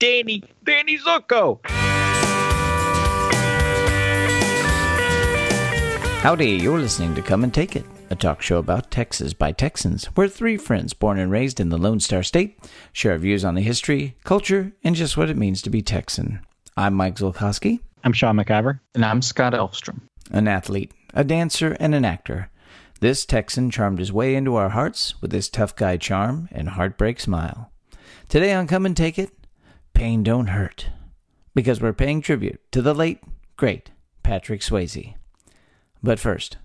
Danny, Danny Zuko. Howdy, you're listening to Come and Take It, a talk show about Texas by Texans, where three friends born and raised in the Lone Star State share views on the history, culture, and just what it means to be Texan. I'm Mike Zulkowski, I'm Sean McIver. And I'm Scott Elfstrom. an athlete, a dancer, and an actor. This Texan charmed his way into our hearts with his tough guy charm and heartbreak smile. Today on Come and Take It, Pain Don't Hurt, because we're paying tribute to the late, great Patrick Swayze. But first,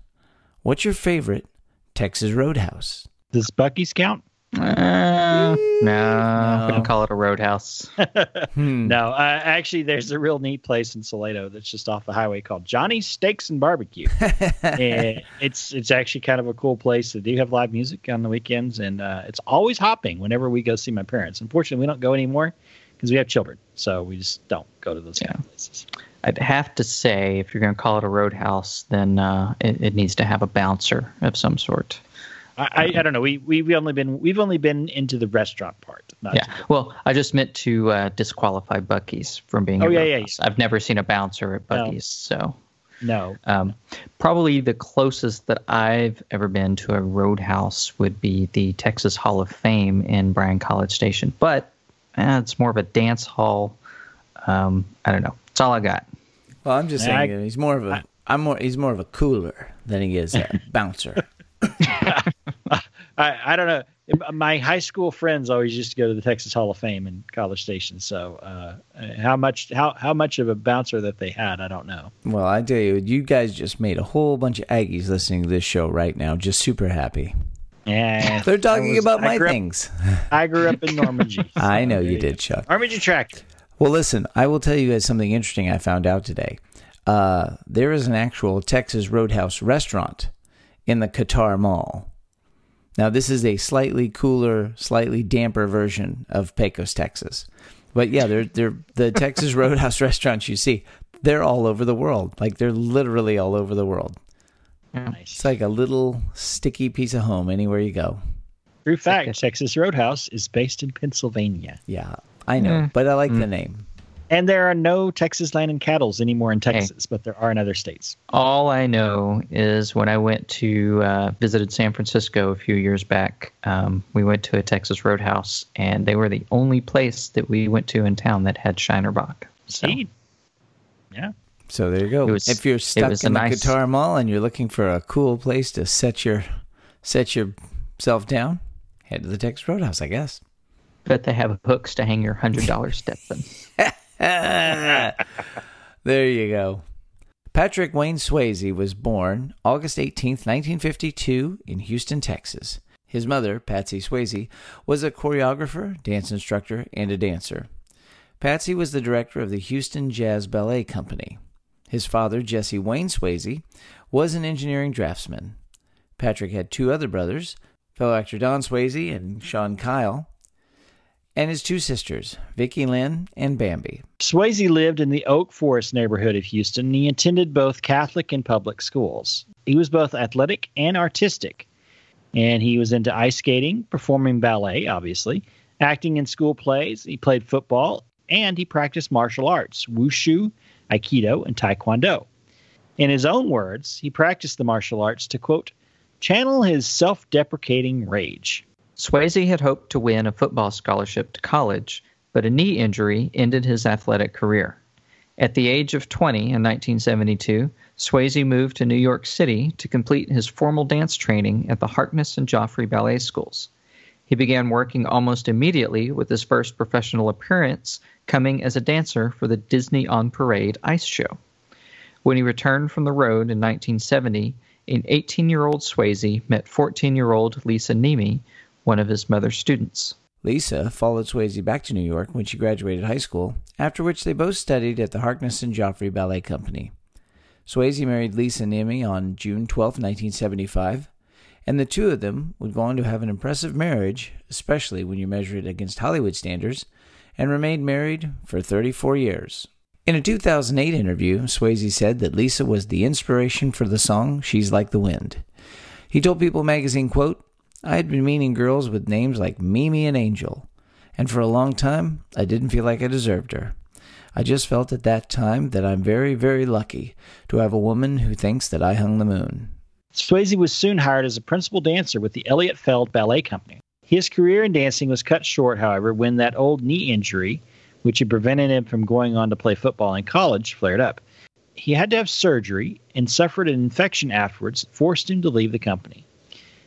what's your favorite Texas Roadhouse? Does Buc-ee's count? Uh, no, wouldn't call it a roadhouse. Hmm. No, uh, actually, there's a real neat place in Salado that's just off the highway called Johnny's Steaks and Barbecue. and it's it's actually kind of a cool place. They do have live music on the weekends, and uh, it's always hopping whenever we go see my parents. Unfortunately, we don't go anymore because we have children, so we just don't go to those kind of places. I'd have to say, if you're going to call it a roadhouse, then uh, it, it needs to have a bouncer of some sort. I, I, I don't know. We we we only been we've only been into the restaurant part. Yeah. Well, I just meant to uh, disqualify Buc-ee's from being Oh, a yeah, yeah, roadhouse. I've never seen a bouncer at No. Buc-ee's, so no. um, probably the closest that I've ever been to a roadhouse would be the Texas Hall of Fame in Bryan College Station, but eh, it's more of a dance hall. Um, I don't know. That's all I got. Well, I'm just I- saying he's more of a I'm more he's more of a cooler than he is a bouncer. I, I don't know. My high school friends always used to go to the Texas Hall of Fame in College Station. So uh, how much how how much of a bouncer that they had, I don't know. Well, I tell you, you guys just made a whole bunch of Aggies listening to this show right now, just super happy. And They're talking was- about I my up- things. I grew up in Normandy. I know So you there did, go. Chuck. Normandy Tractor. Well, listen, I will tell you guys something interesting I found out today. Uh, there is an actual Texas Roadhouse restaurant in the Qatar Mall. Now, this is a slightly cooler, slightly damper version of Pecos, Texas. But yeah, they're they're the Texas Roadhouse restaurants you see. They're all over the world. Like they're literally all over the world. Nice. It's like a little sticky piece of home anywhere you go. True fact: Texas Roadhouse is based in Pennsylvania, Yeah, I know, Mm. but I like the name. and there are no Texas land and cattles anymore in Texas, but there are in other states. All I know is when I went to uh, visited San Francisco a few years back, um, we went to a Texas Roadhouse, and they were the only place that we went to in town that had Shiner Bock. So, Indeed. Yeah. So there you go. Was- if you're stuck in the nice- Qatar Mall and you're looking for a cool place to set your set yourself down, head to the Texas Roadhouse, I guess. bet they have hooks to hang your hundred dollar Stetson. there you go. Patrick Wayne Swayze was born August 18th, 1952, in Houston, Texas. His mother, Patsy Swayze, was a choreographer, dance instructor, and a dancer. Patsy was the director of the Houston Jazz Ballet Company. His father, Jesse Wayne Swayze, was an engineering draftsman. Patrick had two other brothers, fellow actor Don Swayze and Sean Kyle, and his two sisters, Vicki Lynn and Bambi. Swayze lived in the Oak Forest neighborhood of Houston, and he attended both Catholic and public schools. He was both athletic and artistic, and he was into ice skating, performing ballet, obviously, acting in school plays. He played football, and he practiced martial arts, wushu, aikido, and taekwondo. In his own words, he practiced the martial arts to, quote, channel his self deprecating rage. Swayze had hoped to win a football scholarship to college, but a knee injury ended his athletic career. At the age of 20 in 1972, Swayze moved to New York City to complete his formal dance training at the Harkness and Joffrey Ballet Schools. He began working almost immediately with his first professional appearance coming as a dancer for the Disney on Parade ice show. When he returned from the road in 1970, an 18 year old Swayze met 14 year old Lisa Niemi, one of his mother's students. Lisa followed Swayze back to New York when she graduated high school, after which they both studied at the Harkness and Joffrey Ballet Company. Swayze married Lisa Niemi on June 12, 1975, and the two of them would go on to have an impressive marriage, especially when you measure it against Hollywood standards, and remained married for 34 years. In a 2008 interview, Swayze said that Lisa was the inspiration for the song She's Like the Wind. He told People magazine, quote, I had been meeting girls with names like Mimi and Angel, and for a long time, I didn't feel like I deserved her. I just felt at that time that I'm very, very lucky to have a woman who thinks that I hung the moon. Swayze was soon hired as a principal dancer with the Eliot Feld Ballet Company. His career in dancing was cut short, however, when that old knee injury, which had prevented him from going on to play football in college, flared up. He had to have surgery and suffered an infection afterwards forced him to leave the company.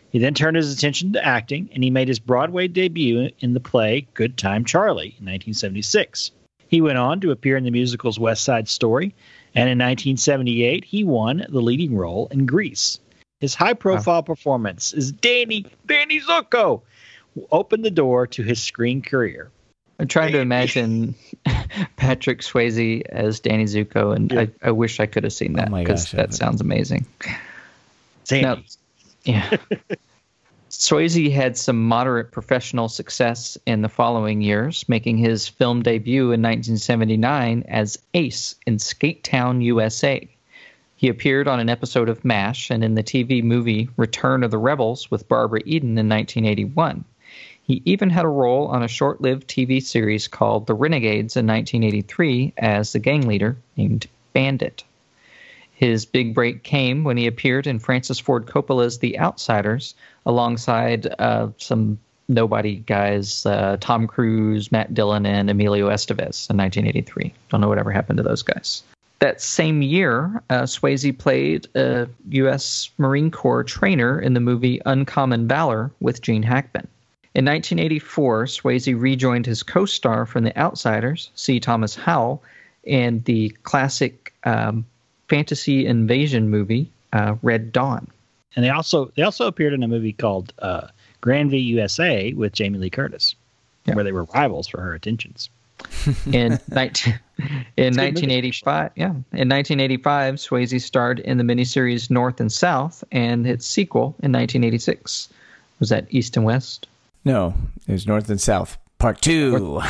He then turned his attention to acting, and he made his Broadway debut in the play Good Time Charlie in 1976. He went on to appear in the musicals West Side Story, and in 1978 he won the leading role in Grease. His high-profile wow. performance as Danny Danny Zuko opened the door to his screen career. I'm trying to imagine Patrick Swayze as Danny Zuko, and yeah. I, I, wish I could have seen that because oh that sounds amazing. Now, yeah. Swayze had some moderate professional success in the following years, making his film debut in 1979 as Ace in Skate Town, USA. He appeared on an episode of MASH and in the TV movie Return of the Rebels with Barbara Eden in 1981. He even had a role on a short lived TV series called The Renegades in 1983 as the gang leader named Bandit. His big break came when he appeared in Francis Ford Coppola's The Outsiders alongside uh, some nobody guys, uh, Tom Cruise, Matt Dillon, and Emilio Estevez in 1983. Don't know whatever happened to those guys. That same year, uh, Swayze played a U.S. Marine Corps trainer in the movie Uncommon Valor with Gene Hackman. In 1984, Swayze rejoined his co star from The Outsiders, C. Thomas Howell, in the classic um, fantasy invasion movie, uh, Red Dawn. And they also they also appeared in a movie called uh, Grandview USA with Jamie Lee Curtis, yeah. where they were rivals for her attentions. in 19, in 1985, yeah, in 1985, Swayze starred in the miniseries North and South and its sequel in 1986. Was that East and West? No, it was North and South, Part Two.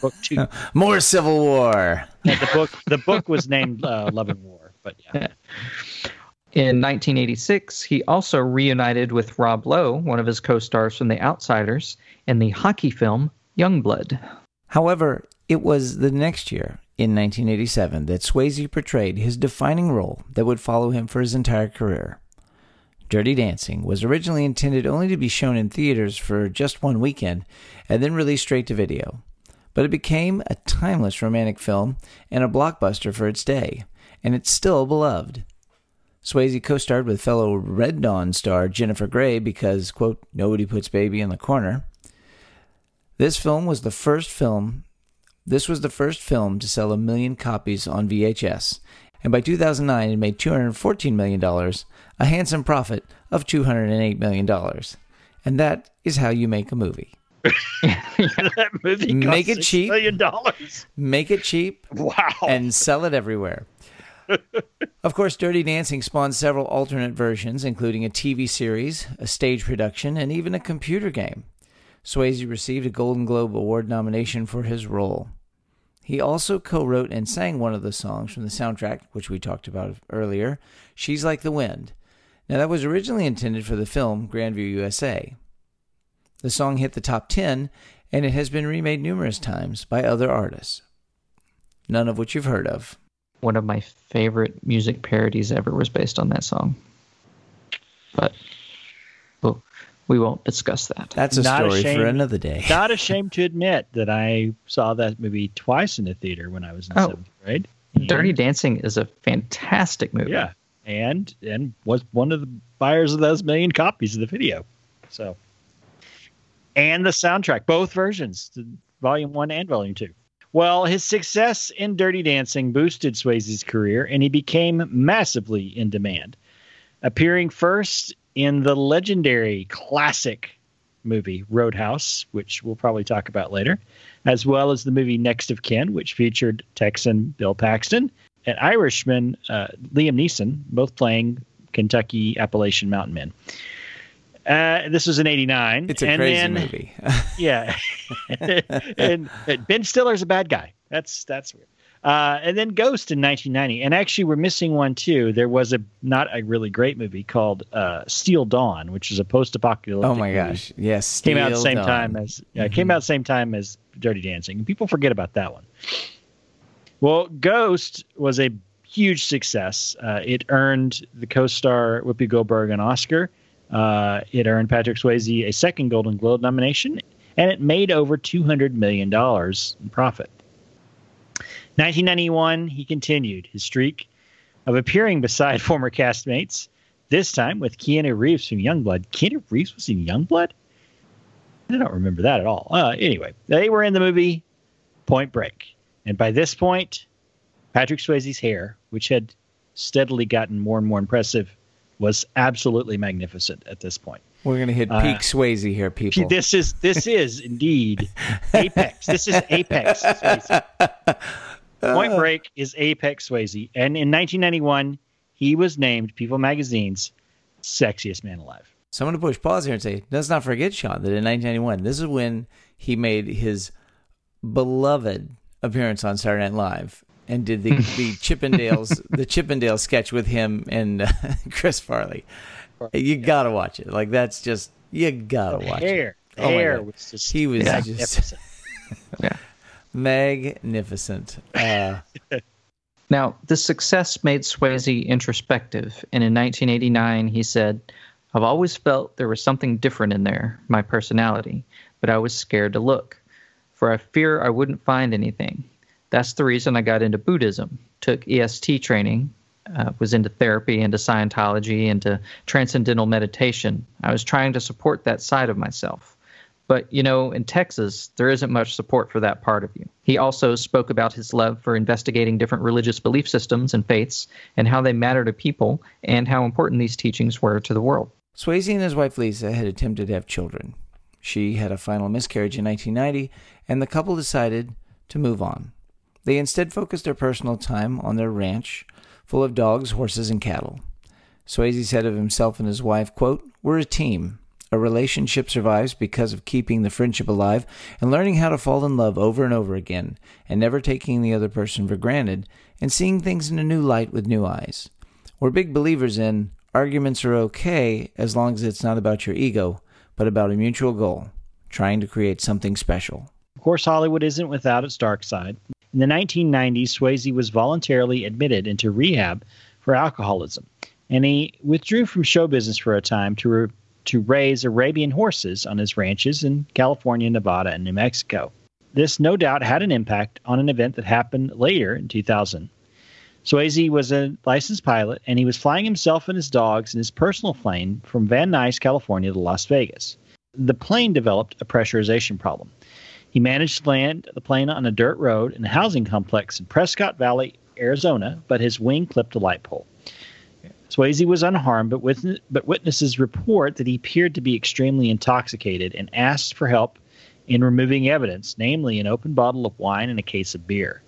Book two. More Civil War. Yeah, the book. The book was named uh, Love and War, but yeah. In 1986, he also reunited with Rob Lowe, one of his co-stars from The Outsiders, in the hockey film Youngblood. However, it was the next year, in 1987, that Swayze portrayed his defining role that would follow him for his entire career. Dirty Dancing was originally intended only to be shown in theaters for just one weekend and then released straight to video. But it became a timeless romantic film and a blockbuster for its day, and it's still beloved. Swayze co starred with fellow Red Dawn star Jennifer Grey because, quote, nobody puts baby in the corner. This film was the first film. This was the first film to sell a million copies on VHS, and by 2009 it made $214 million, a handsome profit of $208 million. And that is how you make a movie. that movie make it cheap. Million dollars. Make it cheap. Wow. And sell it everywhere. of course, Dirty Dancing spawned several alternate versions, including a TV series, a stage production, and even a computer game. Swayze received a Golden Globe Award nomination for his role. He also co wrote and sang one of the songs from the soundtrack, which we talked about earlier, She's Like the Wind, now, that was originally intended for the film Grandview USA. The song hit the top 10, and it has been remade numerous times by other artists, none of which you've heard of. One of my favorite music parodies ever was based on that song. But we won't discuss that. That's a not story ashamed, for another day. not ashamed to admit that I saw that movie twice in the theater when I was in oh, seventh grade. Dirty Dancing is a fantastic movie. Yeah, and and was one of the buyers of those million copies of the video. So, and the soundtrack, both versions, volume one and volume two. Well, his success in Dirty Dancing boosted Swayze's career, and he became massively in demand, appearing first in the legendary classic movie Roadhouse, which we'll probably talk about later, as well as the movie Next of Kin, which featured Texan Bill Paxton, and Irishman, uh, Liam Neeson, both playing Kentucky Appalachian Mountain Men. Uh, this was in '89. It's a and crazy then, movie. yeah, and, and, Ben Stiller's a bad guy. That's that's weird. Uh, and then Ghost in 1990. And actually, we're missing one too. There was a not a really great movie called uh, Steel Dawn, which is a post-apocalyptic. Oh my movie. gosh! Yes, Came out at the same Dawn. time as Mm-hmm. came out the same time as Dirty Dancing. And people forget about that one. Well, Ghost was a huge success. Uh, it earned the co-star Whoopi Goldberg an Oscar. Uh, it earned Patrick Swayze a second Golden Globe nomination, and it made over two hundred million dollars in profit. 1991, he continued his streak of appearing beside former castmates. This time with Keanu Reeves from Youngblood. Keanu Reeves was in Youngblood. I don't remember that at all. Uh, anyway, they were in the movie Point Break, and by this point, Patrick Swayze's hair, which had steadily gotten more and more impressive, was absolutely magnificent at this point. We're gonna hit Uh, peak Swayze here, people. This is this is indeed apex. This is apex. Swayze. Point Break is apex Swayze, and in 1991, he was named People Magazine's sexiest man alive. So I'm going to push pause here and say, let's not forget, Sean, that in 1991, this is when he made his beloved appearance on Saturday Night Live and did the, the Chippendales the Chippendale sketch with him and uh, Chris Farley. You got to watch it. Like that's just you got to watch it. hair, Oh my hair was just He was just magnificent. Magnificent. Uh, Now, this success made Swayze introspective, and in 1989 he said, I've always felt there was something different in there, my personality, but I was scared to look, for I fear I wouldn't find anything. That's the reason I got into Buddhism, took EST training, uh, was into therapy, into Scientology, into transcendental meditation. I was trying to support that side of myself. But, you know, in Texas, there isn't much support for that part of you. He also spoke about his love for investigating different religious belief systems and faiths and how they matter to people and how important these teachings were to the world. Swayze and his wife Lisa had attempted to have children. She had a final miscarriage in 1990, and the couple decided to move on. They instead focused their personal time on their ranch, full of dogs, horses, and cattle. Swayze said of himself and his wife, quote, We're a team. A relationship survives because of keeping the friendship alive and learning how to fall in love over and over again, and never taking the other person for granted, and seeing things in a new light with new eyes. We're big believers in arguments are okay as long as it's not about your ego, but about a mutual goal, trying to create something special. Of course, Hollywood isn't without its dark side. In the 1990s, Swayze was voluntarily admitted into rehab for alcoholism, and he withdrew from show business for a time to re- to raise Arabian horses on his ranches in California, Nevada, and New Mexico. This no doubt had an impact on an event that happened later in 2000. Swayze was a licensed pilot, and he was flying himself and his dogs in his personal plane from Van Nuys, California to Las Vegas. The plane developed a pressurization problem. He managed to land the plane on a dirt road in a housing complex in Prescott Valley, Arizona, but his wing clipped a light pole. Swayze was unharmed, but, witness, but witnesses report that he appeared to be extremely intoxicated and asked for help in removing evidence, namely an open bottle of wine and a case of beer.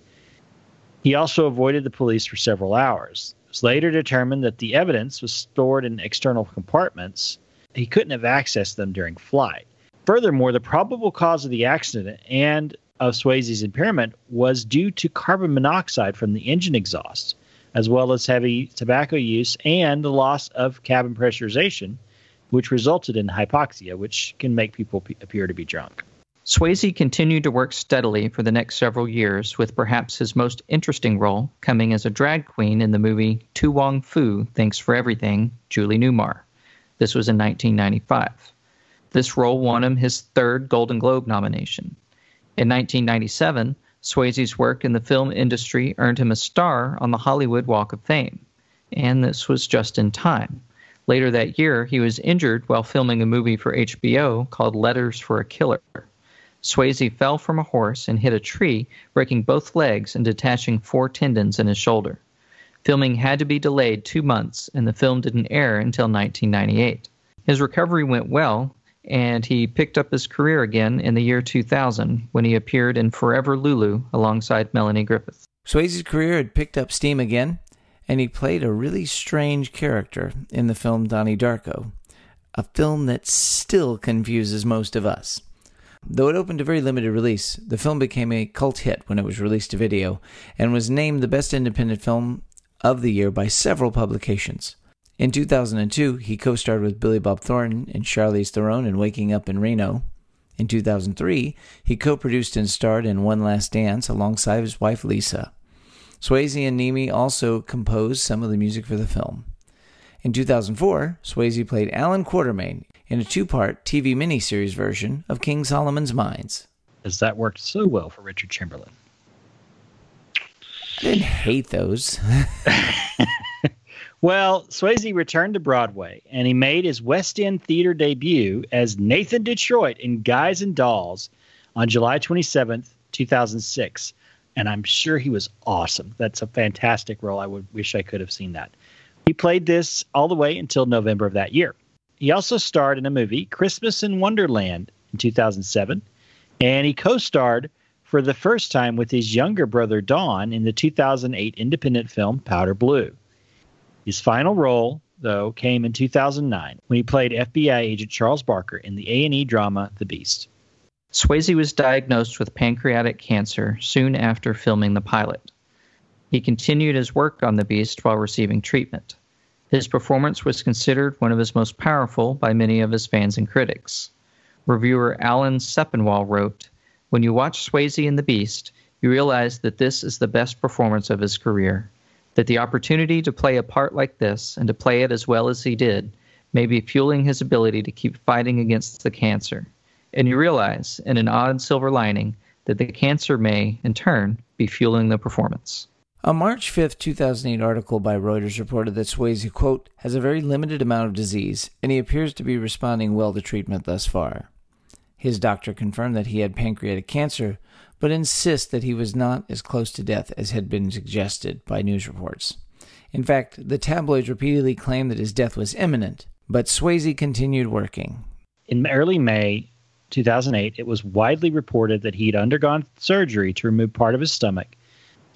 He also avoided the police for several hours. It was later determined that the evidence was stored in external compartments. He couldn't have accessed them during flight. Furthermore, the probable cause of the accident and of Swayze's impairment was due to carbon monoxide from the engine exhaust, as well as heavy tobacco use and the loss of cabin pressurization, which resulted in hypoxia, which can make people p- appear to be drunk. Swayze continued to work steadily for the next several years, with perhaps his most interesting role coming as a drag queen in the movie To Wong Foo Thanks for Everything, Julie Newmar. This was in 1995. This role won him his third Golden Globe nomination. In 1997, Swayze's work in the film industry earned him a star on the Hollywood Walk of Fame, and this was just in time. Later that year, he was injured while filming a movie for HBO called Letters for a Killer. Swayze fell from a horse and hit a tree, breaking both legs and detaching four tendons in his shoulder. Filming had to be delayed two months, and the film didn't air until 1998. His recovery went well, and he picked up his career again in the year 2000 when he appeared in Forever Lulu alongside Melanie Griffith. Swayze's career had picked up steam again, and he played a really strange character in the film Donnie Darko, a film that still confuses most of us. Though it opened to very limited release, the film became a cult hit when it was released to video and was named the best independent film of the year by several publications. In 2002, he co starred with Billy Bob Thornton and Charlize Theron in Waking Up in Reno. In 2003, he co produced and starred in One Last Dance alongside his wife Lisa. Swayze and Niemi also composed some of the music for the film. In 2004, Swayze played Allan Quatermain in a two part TV miniseries version of King Solomon's Mines. As that worked so well for Richard Chamberlain. I didn't hate those. well, Swayze returned to Broadway and he made his West End theater debut as Nathan Detroit in Guys and Dolls on July 27th, 2006. And I'm sure he was awesome. That's a fantastic role. I would wish I could have seen that. He played this all the way until November of that year. He also starred in a movie, Christmas in Wonderland, in 2007, and he co starred for the first time with his younger brother Don in the 2008 independent film Powder Blue. His final role, though, came in 2009 when he played FBI agent Charles Barker in the A&E drama The Beast. Swayze was diagnosed with pancreatic cancer soon after filming the pilot. He continued his work on The Beast while receiving treatment. His performance was considered one of his most powerful by many of his fans and critics. Reviewer Alan Sepinwall wrote, When you watch Swayze in The Beast, you realize that this is the best performance of his career. That the opportunity to play a part like this and to play it as well as he did may be fueling his ability to keep fighting against the cancer. And you realize, in an odd silver lining, that the cancer may, in turn, be fueling the performance. A March 5, 2008 article by Reuters reported that Swayze, quote, has a very limited amount of disease, and he appears to be responding well to treatment thus far. His doctor confirmed that he had pancreatic cancer, but insists that he was not as close to death as had been suggested by news reports. In fact, the tabloids repeatedly claimed that his death was imminent, but Swayze continued working. In early May 2008, it was widely reported that he'd undergone surgery to remove part of his stomach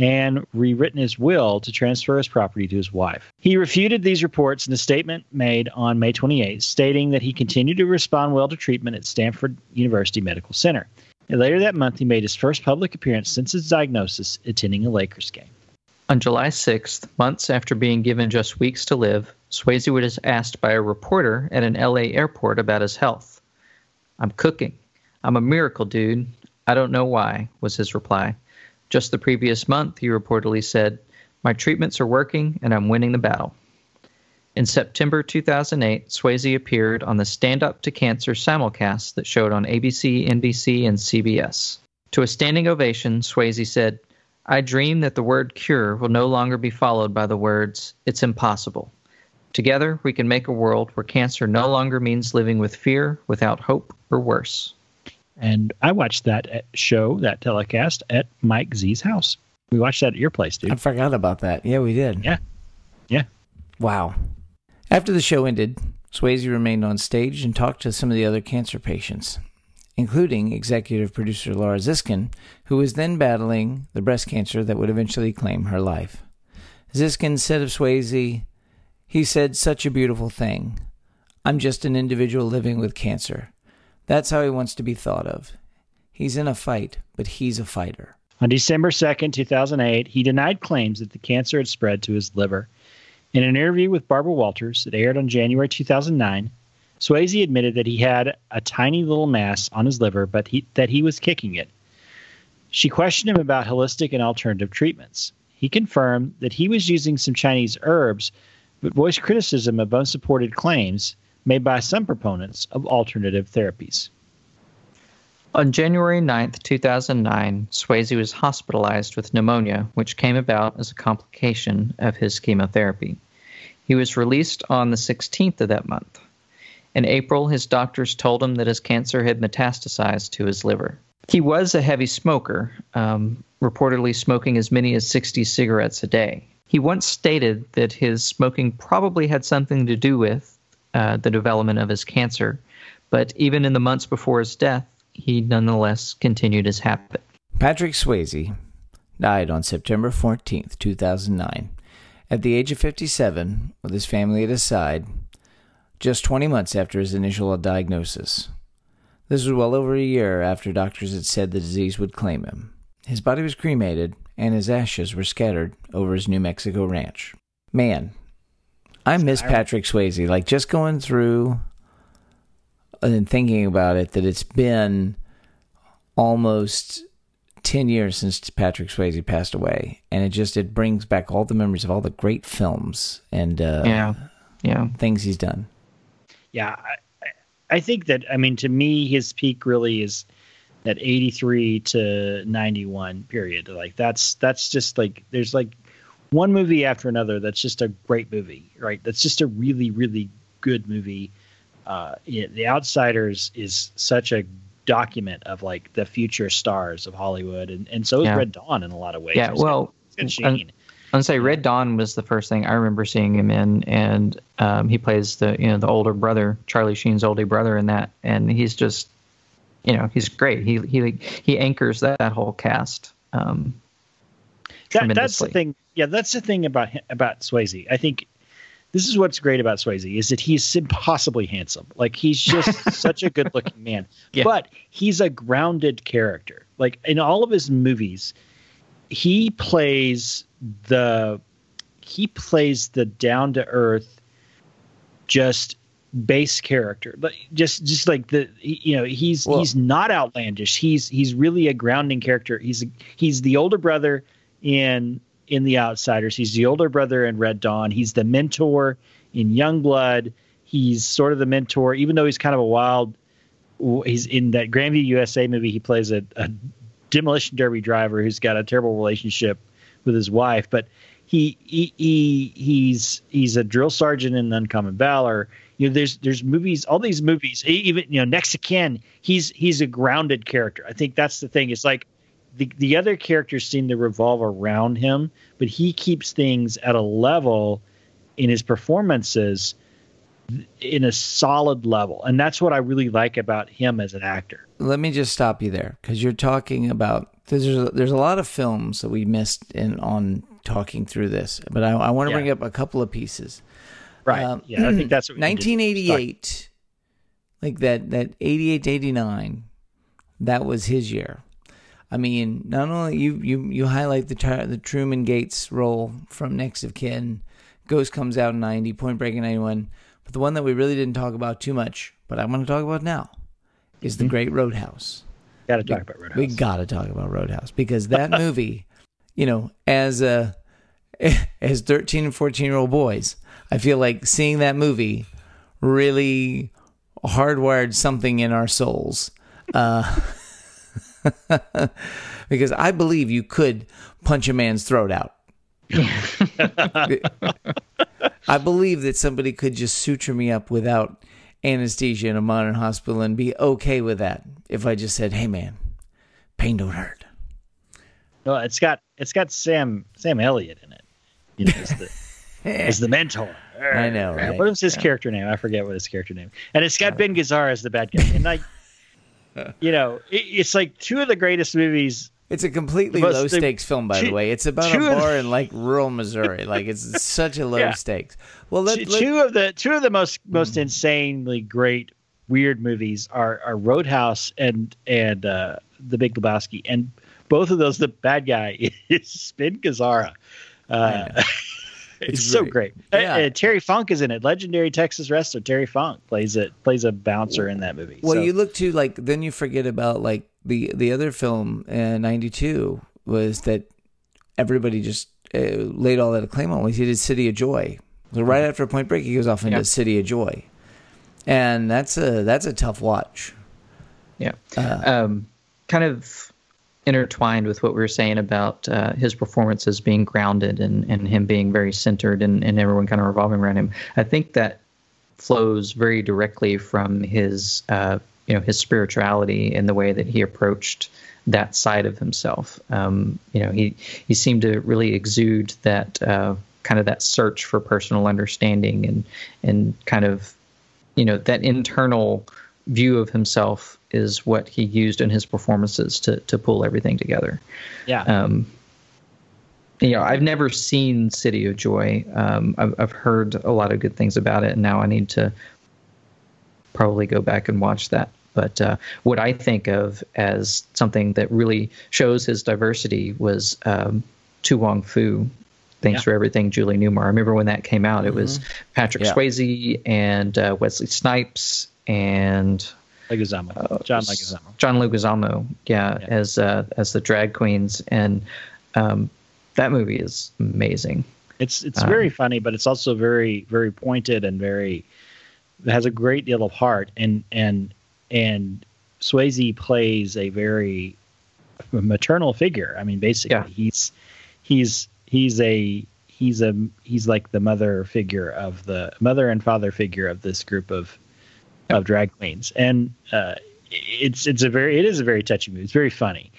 and rewritten his will to transfer his property to his wife. He refuted these reports in a statement made on May 28, stating that he continued to respond well to treatment at Stanford University Medical Center. And later that month, he made his first public appearance since his diagnosis, attending a Lakers game. On July 6th, months after being given just weeks to live, Swayze was asked by a reporter at an LA airport about his health. I'm cooking. I'm a miracle, dude. I don't know why, was his reply. Just the previous month, he reportedly said, My treatments are working and I'm winning the battle. In September 2008, Swayze appeared on the Stand Up to Cancer simulcast that showed on ABC, NBC, and CBS. To a standing ovation, Swayze said, I dream that the word cure will no longer be followed by the words, it's impossible. Together, we can make a world where cancer no longer means living with fear, without hope, or worse. And I watched that uh, show, that telecast, at Mike Z's house. We watched that at your place, dude. I forgot about that. Yeah, we did. Yeah. Yeah. Wow. After the show ended, Swayze remained on stage and talked to some of the other cancer patients, including executive producer Laura Ziskin, who was then battling the breast cancer that would eventually claim her life. Ziskin said of Swayze, he said such a beautiful thing. I'm just an individual living with cancer. That's how he wants to be thought of. He's in a fight, but he's a fighter. On December 2nd, 2008, he denied claims that the cancer had spread to his liver. In an interview with Barbara Walters that aired on January 2009, Swayze admitted that he had a tiny little mass on his liver, but he, that he was kicking it. She questioned him about holistic and alternative treatments. He confirmed that he was using some Chinese herbs, but voiced criticism of unsupported claims made by some proponents of alternative therapies. On January 9, 2009, Swayze was hospitalized with pneumonia, which came about as a complication of his chemotherapy. He was released on the 16th of that month. In April, his doctors told him that his cancer had metastasized to his liver. He was a heavy smoker, um, reportedly smoking as many as 60 cigarettes a day. He once stated that his smoking probably had something to do with uh, the development of his cancer. But even in the months before his death, he nonetheless continued his habit. Patrick Swayze died on September 14th, 2009, at the age of 57, with his family at his side, just 20 months after his initial diagnosis. This was well over a year after doctors had said the disease would claim him. His body was cremated, and his ashes were scattered over his New Mexico ranch. Man, I miss Patrick Swayze. Like just going through and thinking about it, that it's been almost 10 years since Patrick Swayze passed away. And it just, it brings back all the memories of all the great films and uh, Yeah. Yeah. things he's done. Yeah, I, I- I think that I mean to me his peak really is that 83 to 91 period. Like that's that's just like there's like one movie after another that's just a great movie, right? That's just a really really good movie. Uh, yeah, The Outsiders is such a document of like the future stars of Hollywood, and and so is Yeah. Red Dawn in a lot of ways. Yeah. Well, um, Shane. I'd say Red Dawn was the first thing I remember seeing him in, and um, he plays the you know the older brother, Charlie Sheen's older brother in that, and he's just, you know, he's great. He he he anchors that, that whole cast. Um, that, that's the thing. Yeah, that's the thing about about Swayze. I think this is what's great about Swayze is that he's impossibly handsome. Like he's just such a good looking man. Yeah. But he's a grounded character. Like in all of his movies, he plays the he plays the down to earth just base character but just just like the you know he's Well- he's not outlandish he's he's really a grounding character he's he's the older brother in in the outsiders. He's the older brother in red dawn. He's the mentor in young blood he's sort of the mentor even though he's kind of a wild he's in that grandview usa movie he plays a, a demolition derby driver who's got a terrible relationship with his wife. But he, he he he's he's a drill sergeant in uncommon valor. You know there's there's movies all these movies even you know next ken he's he's a grounded character. I think that's the thing. It's like the the other characters seem to revolve around him but he keeps things at a level in his performances in a solid level and that's what i really like about him as an actor Let me just stop you there because you're talking about there's a, there's a lot of films that we missed in on talking through this, but I, I want to Yeah. bring up a couple of pieces. right Um, yeah i think that's what we need to do. 1988 like that that 88 to 89 that was his year i mean not only you you you highlight the the truman gates role from next of kin ghost comes out in 90 point break in 91 but the one that we really didn't talk about too much but i want to talk about now is the great roadhouse gotta talk about Roadhouse. we got to talk about Roadhouse because that movie, you know, as a as 13 and 14 year old boys, I feel like seeing that movie really hardwired something in our souls. Uh, because I believe you could punch a man's throat out. I believe that somebody could just suture me up without anesthesia in a modern hospital and be okay with that if I just said, "Hey, man, pain don't hurt." No, it's got it's got Sam Sam Elliott in it. You know, as the, as the mentor. I know, right? What is his character name? I forget what his character name. And it's got Ben Gazzara as the bad guy. And like, you know, it, it's like two of the greatest movies. It's a completely most- low stakes film, by the way. It's about a bar the- in like rural Missouri. Like it's such a low Yeah. stakes. Well, let, two, let- two of the two of the most most insanely great weird movies are are Roadhouse and and uh, The Big Lebowski. And both of those, the bad guy is Ben Gazzara. Uh, it's, It's so great. great. Yeah. Uh, Terry Funk is in it. Legendary Texas wrestler Terry Funk plays it plays a bouncer in that movie. well, So- you look to like then you forget about like the the other film in '92 was that everybody just uh, laid all that acclaim on. Was he did City of Joy? So right Mm-hmm. after Point Break, he goes off into Yeah. City of Joy, and that's a that's a tough watch. Yeah. Uh, um, kind of intertwined with what we were saying about uh, his performances being grounded and, and him being very centered and, and everyone kind of revolving around him. I think that flows very directly from his uh, you know his spirituality and the way that he approached that side of himself. Um, you know, he he seemed to really exude that uh, kind of that search for personal understanding and and kind of you know that internal view of himself is what he used in his performances to to pull everything together. yeah. Um, you know, I've never seen City of Joy. Um, I've, I've heard a lot of good things about it, and now I need to probably go back and watch that. But uh, what I think of as something that really shows his diversity was um, To Wong Foo. Thanks Yeah. for everything, Julie Newmar. I remember when that came out. It was Patrick Yeah. Swayze and uh, Wesley Snipes and Leguizamo, John Leguizamo. John Leguizamo, yeah, Yeah. as uh, as the drag queens, and um, that movie is amazing. It's it's Um, very funny, but it's also very very pointed and very it has a great deal of heart. And and and Swayze plays a very maternal figure. I mean, basically, Yeah. he's he's he's a he's a he's like the mother figure of the mother and father figure of this group of of drag queens, and uh, it's it's a very it is a very touching movie. It's very funny,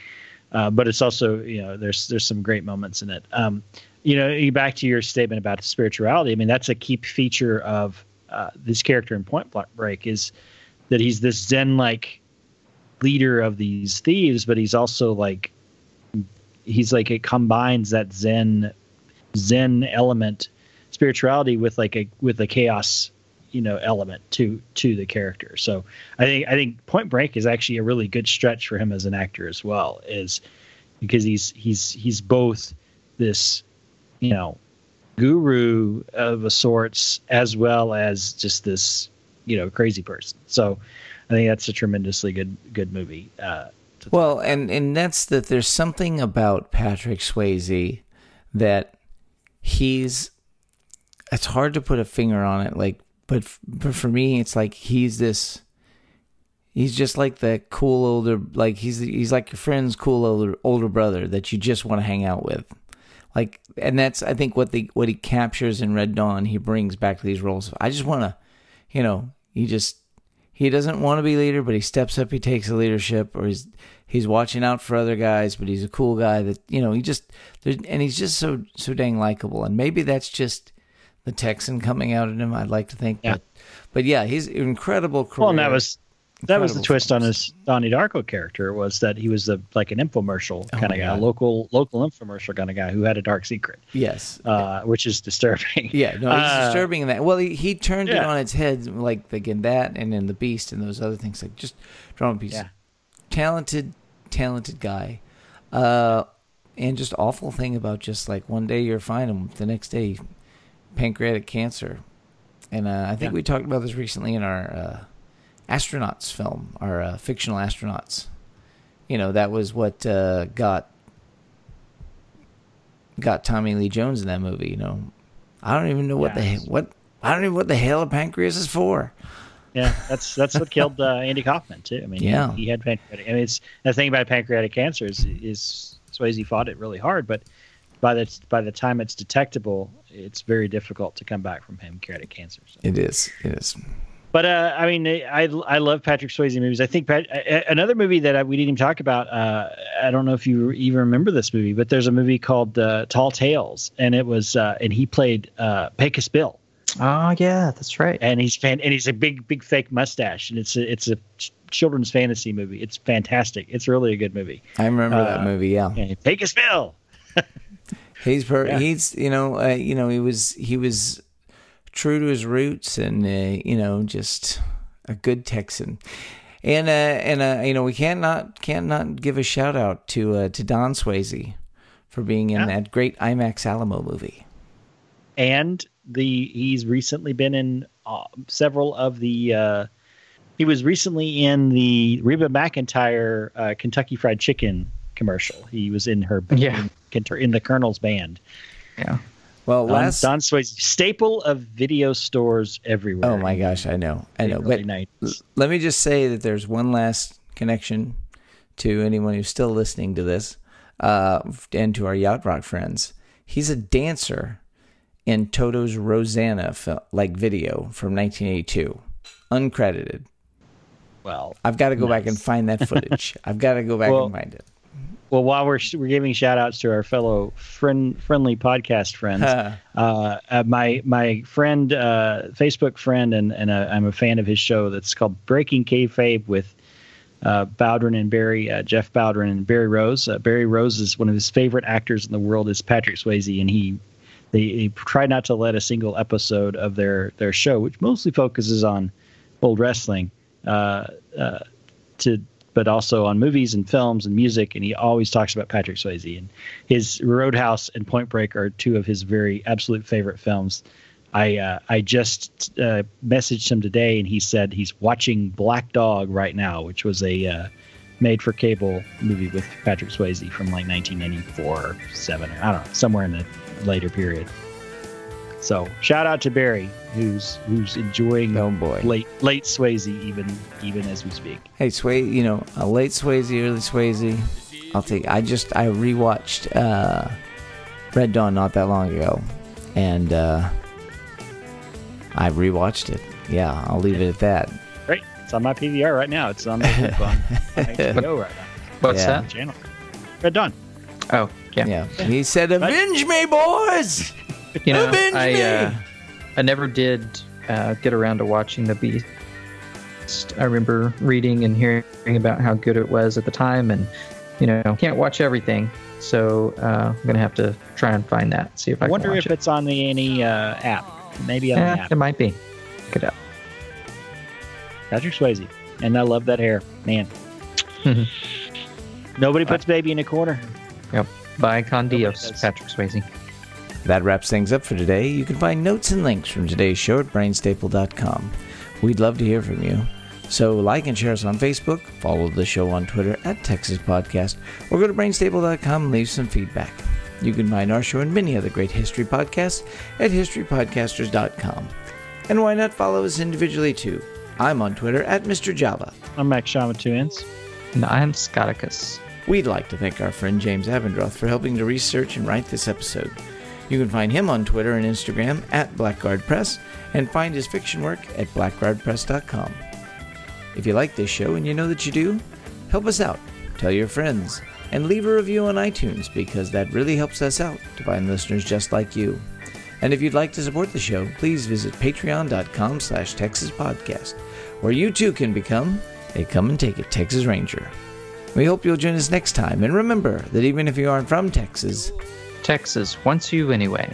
uh, but it's also you know there's there's some great moments in it. Um, you know, back to your statement about spirituality. I mean, that's a key feature of uh, this character in Point Break is that he's this Zen like leader of these thieves, but he's also like he's like it combines that Zen Zen element spirituality with like a with a chaos you know element to to the character so i think i think point break is actually a really good stretch for him as an actor as well is because he's he's he's both this you know guru of a sorts as well as just this you know crazy person so i think that's a tremendously good good movie uh Well, and and that's that. There's something about Patrick Swayze that he's. It's hard to put a finger on it, like, but but for me, it's like he's this. He's just like the cool older, like he's he's like your friend's cool older older brother that you just want to hang out with, like, and that's I think what the what he captures in Red Dawn. He brings back to these roles. I just want to, you know, he just he doesn't want to be leader, but he steps up, he takes the leadership, or he's he's watching out for other guys, but he's a cool guy that you know he just and he's just so so dang likable, and maybe that's just the Texan coming out in him. I'd like to think, Yeah. but but yeah, he's an incredible career. Well, and that was that was the Incredible twist on his Donnie Darko character was that he was a like an infomercial Oh kind my of guy, God. local local infomercial kind of guy who had a dark secret, yes, uh, which is disturbing. yeah, no, it's Uh, disturbing in that. Well, he, he turned it on its head, like again that, and then the Beast and those other things, like just drawing pieces. Yeah. talented, talented guy. Uh, and just awful thing about just like one day you're fine and the next day pancreatic cancer. And uh, I think Yeah. we talked about this recently in our uh, astronauts film, our uh, fictional astronauts. You know, that was what uh, got got Tommy Lee Jones in that movie. You know, I don't even know what Yes. the what I don't even know what the hell a pancreas is for. Yeah, that's that's what killed uh, Andy Kaufman too. I mean, he- Yeah. he, had pancreatic. I mean, it's the thing about pancreatic cancer is is Swayze fought it really hard, but by the by the time it's detectable, it's very difficult to come back from pancreatic cancer. So. It is. It is. But uh, I mean, I I love Patrick Swayze movies. I think Pat, a- a- another movie that I, we didn't even talk about. Uh, I don't know if you even remember this movie, but there's a movie called uh, Tall Tales, and it was uh, and he played uh, Pecos Bill, Oh yeah, that's right. and he's fan, and he's a big big fake mustache, and it's a it's a children's fantasy movie. It's fantastic. It's really a good movie. I remember that Uh, movie. Yeah. And Pecos Bill. He's per- Yeah. he's you know uh, you know he was he was true to his roots and uh, you know just a good Texan. And uh, and uh, you know we can't not can't not give a shout out to uh, to Don Swayze for being in Yeah. that great IMAX Alamo movie. and the he's recently been in uh, several of the uh, he was recently in the Reba McEntire uh, Kentucky Fried Chicken commercial. He was in her Yeah. In, the Colonel's band. Yeah. Well, Don, last Don Swayze, staple of video stores everywhere. oh my gosh, I know, I know, but 90s. let me just say that there's one last connection to anyone who's still listening to this uh, and to our yacht rock friends. He's a dancer in Toto's Rosanna like video from 1982, uncredited. well, I've got to go back and find that footage. I've got to go back Well, and find it. Well, while we're we're giving shout outs to our fellow friend friendly podcast friends, uh, uh, my my friend, uh, Facebook friend, and and uh, I'm a fan of his show. That's called Breaking Kayfabe with uh, Bowdrin and Barry, uh, Jeff Bowdrin and Barry Rose. Uh, Barry Rose is one of his favorite actors in the world. Is Patrick Swayze, and he they, they try not to let a single episode of their their show, which mostly focuses on old wrestling, uh, uh, to but also on movies and films and music. And he always talks about Patrick Swayze. And his Roadhouse and Point Break are two of his very absolute favorite films. I uh, I just uh, messaged him today, and he said he's watching Black Dog right now, which was a uh, made for cable movie with Patrick Swayze from like 1994 or seven, or I don't know, somewhere in the later period. So shout out to Barry, who's who's enjoying Oh boy. late late Swayze even even as we speak. Hey, Sway, you know, a late Swayze, early Swayze. I'll take. I just I rewatched uh, Red Dawn not that long ago, and uh, I rewatched it. Yeah, I'll leave it at that. Great, it's on my PVR right now. It's on the on HBO right now. What's Yeah. that? Channel. Red Dawn. Oh, yeah. Yeah, he said, "Avenge me, boys." You know, Avenge I uh, I never did uh, get around to watching the Beast. I remember reading and hearing about how good it was at the time, and you know, can't watch everything, so uh, I'm gonna have to try and find that. See if I, I wonder if it. it's on the any uh, app. Maybe on the app. it might be. Look it up. Patrick Swayze, and I love that hair, man. Mhm. Nobody puts baby in a corner. Yep. By Con Nobody Dios, does. Patrick Swayze. That wraps things up for today. You can find notes and links from today's show at brainstable.com. We'd love to hear from you. So like and share us on Facebook, follow the show on Twitter at Texas Podcast, or go to brainstable.com and leave some feedback. You can find our show and many other great history podcasts at historypodcasters.com. And why not follow us individually too? I'm on Twitter at Mr. Java. I'm Max Shaw with two ends. And I'm Scoticus. We'd like to thank our friend James Avendroth for helping to research and write this episode. You can find him on Twitter and Instagram at Blackguard Press and find his fiction work at blackguardpress.com. If you like this show and you know that you do, help us out, tell your friends, and leave a review on iTunes because that really helps us out to find listeners just like you. And if you'd like to support the show, please visit patreon.com slash Texas Podcast, where you too can become a Come and Take It Texas Ranger. We hope you'll join us next time, and remember that even if you aren't from Texas, Texas wants you anyway.